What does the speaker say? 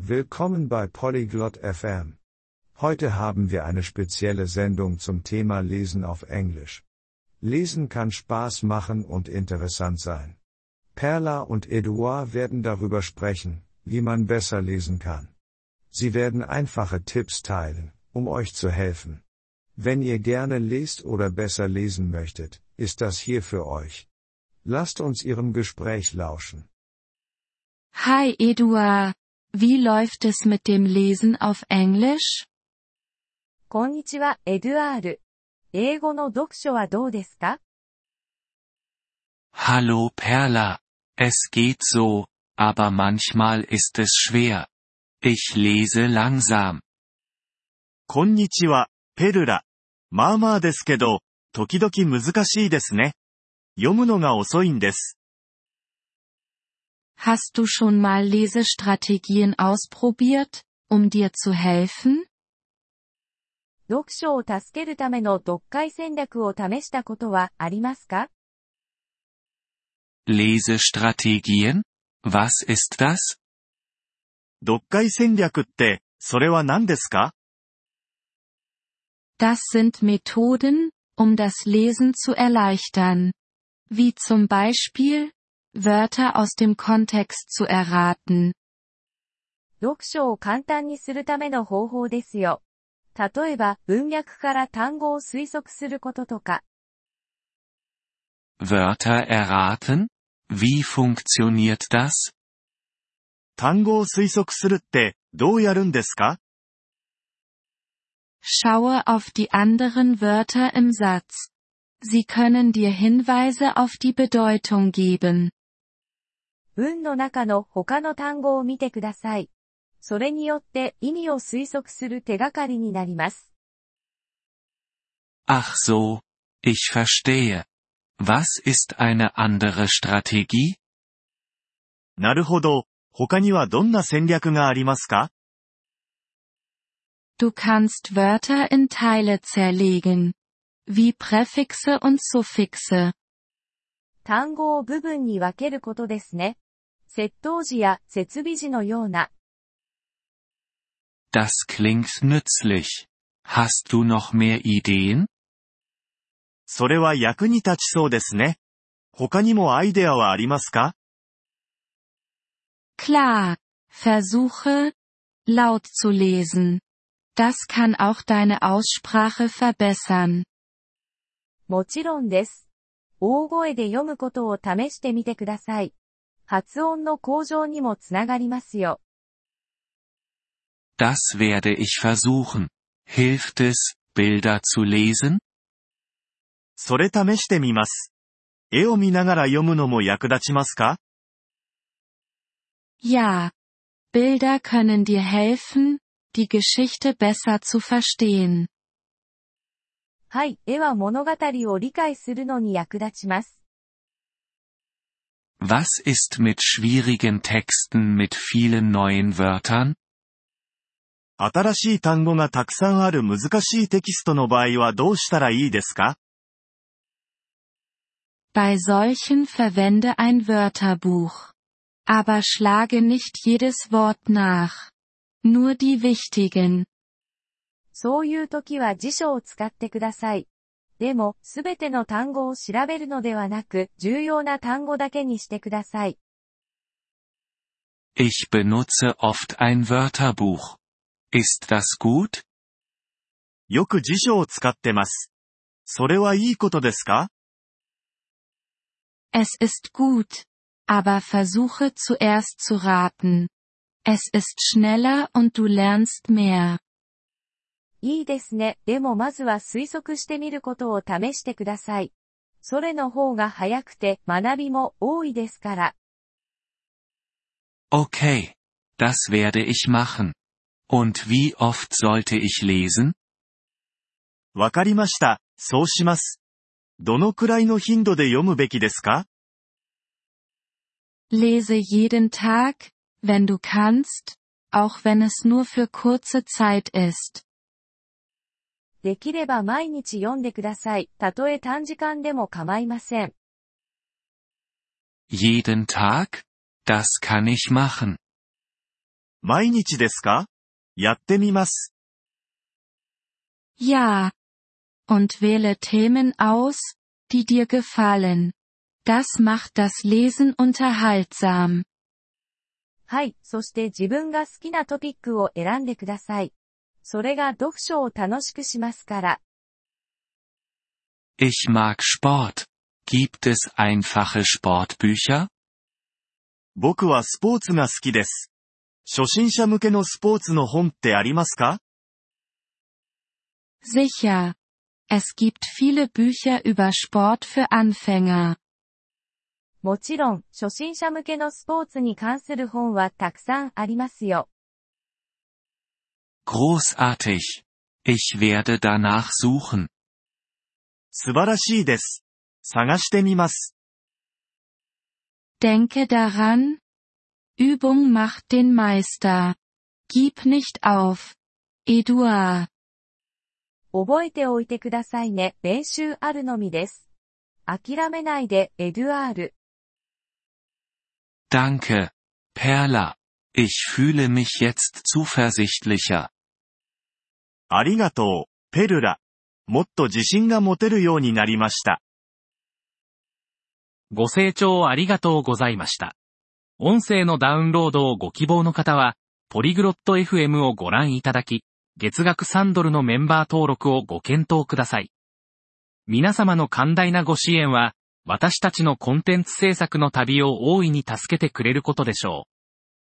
Willkommen bei Polyglot FM. Heute haben wir eine spezielle Sendung zum Thema Lesen auf Englisch. Lesen kann Spaß machen und interessant sein. Perla und Eduard werden darüber sprechen, wie man besser lesen kann. Sie werden einfache Tipps teilen, um euch zu helfen. Wenn ihr gerne lest oder besser lesen möchtet, ist das hier für euch. Lasst uns ihrem Gespräch lauschen. Hi Eduard. Wie läuft es mit dem Lesen auf Englisch? こんにちは、エドゥアール。英語の読書はどうですか Hallo Perla. Es geht so, aber manchmal ist es schwer. Ich lese langsam. こんにちは、ペルラ。まあまあですけど、時々難しいですね。読むのが遅いんです。Hast du schon mal Lesestrategien ausprobiert, um dir zu helfen? 読書を助けるための読解戦略を試したことはありますか Lesestrategien? Was ist das? 読解戦略って、それは何ですか Das sind Methoden, um das Lesen zu erleichtern. Wie zum Beispiel, Wörter aus dem Kontext zu erraten. 読書を簡単にするための方法ですよ。例えば、文脈から単語を推測することとか、 Wörter erraten? Wie funktioniert das? 単語を推測するって、どうやるんですか Schaue auf die anderen Wörter im Satz. Sie können dir Hinweise auf die Bedeutung geben. 文の中の他の単語を見てください。それによって意味を推測する手がかりになります。Ach so, ich verstehe. Was ist eine andere Strategie? なるほど。他にはどんな戦略がありますか Du kannst Wörter in Teile zerlegen. Wie Präfixe und Suffixe. 単語を部分に分けることですね。接頭詞や設備詞のような、Das klingt nützlich. Hast du noch mehr Ideen? それは役に立ちそうですね。他にもアイデアはありますか Klar. Versuche, laut zu lesen. Das kann auch deine Aussprache verbessern. もちろんです。大声で読むことを試してみてください。発音の向上にもつながりますよ。Das werde ich versuchen. Hilft es, Bilder zu lesen? それ試してみます。絵を見ながら読むのも役立ちますか Ja. Bilder können dir helfen, die Geschichte besser zu verstehen. はい、絵は物語を理解するのに役立ちます。Was ist mit schwierigen Texten mit vielen neuen Wörtern? 新しい単語がたくさんある難しいテキストの場合はどうしたらいいですか Bei solchen verwende ein Wörterbuch. Aber schlage nicht jedes Wort nach. Nur die wichtigen. そういう時は辞書を使ってください。 でも、すべての単語を調べるのではなく、重要な単語だけにしてください。Ich benutze oft ein Wörterbuch. Ist das gut? よく辞書を使ってます。それはいいことですか Es ist gut. Aber versuche zuerst zu raten. Es ist schneller und du lernst mehr. いいですね。でもまずは推測してみることを試してください。それの方が早くて学びも多いですから。Okay. Das werde ich machen. Und wie oft sollte ich lesen? わかりました。そうします。どのくらいの頻度で読むべきですか Lese jeden Tag, wenn du kannst, auch wenn es nur für kurze Zeit ist. できれば毎日読んでください。たとえ短時間でも構いません。Jeden Tag? Das kann ich machen. 毎日ですかやってみます。Ja. Und wähle Themen aus, die dir gefallen. Das macht das Lesen unterhaltsam. はい、そして自分が好きなトピックを選んでください。それが読書を楽しくしますから。Ich mag Sport. Gibt es einfache Sportbücher? 僕はスポーツが好きです。初心者向けのスポーツの本ってありますか Sicher. Es gibt viele Bücher über Sport für Anfänger. もちろん、初心者向けのスポーツに関する本はたくさんありますよ。Großartig. Ich werde danach suchen. 素晴らしいです。探してみます。 Denke daran. Übung macht den Meister. Gib nicht auf. Eduard. 覚えておいてくださいね。練習あるのみです。諦めないで、エドゥアール。 Danke, Perla. Ich fühle mich jetzt zuversichtlicher. ありがとう、ペルラ。もっと自信が持てるようになりました。ご清聴ありがとうございました。音声のダウンロードをご希望の方は、ポリグロット FM をご覧いただき、月額3ドルのメンバー登録をご検討ください。皆様の寛大なご支援は、私たちのコンテンツ制作の旅を大いに助けてくれることでしょう。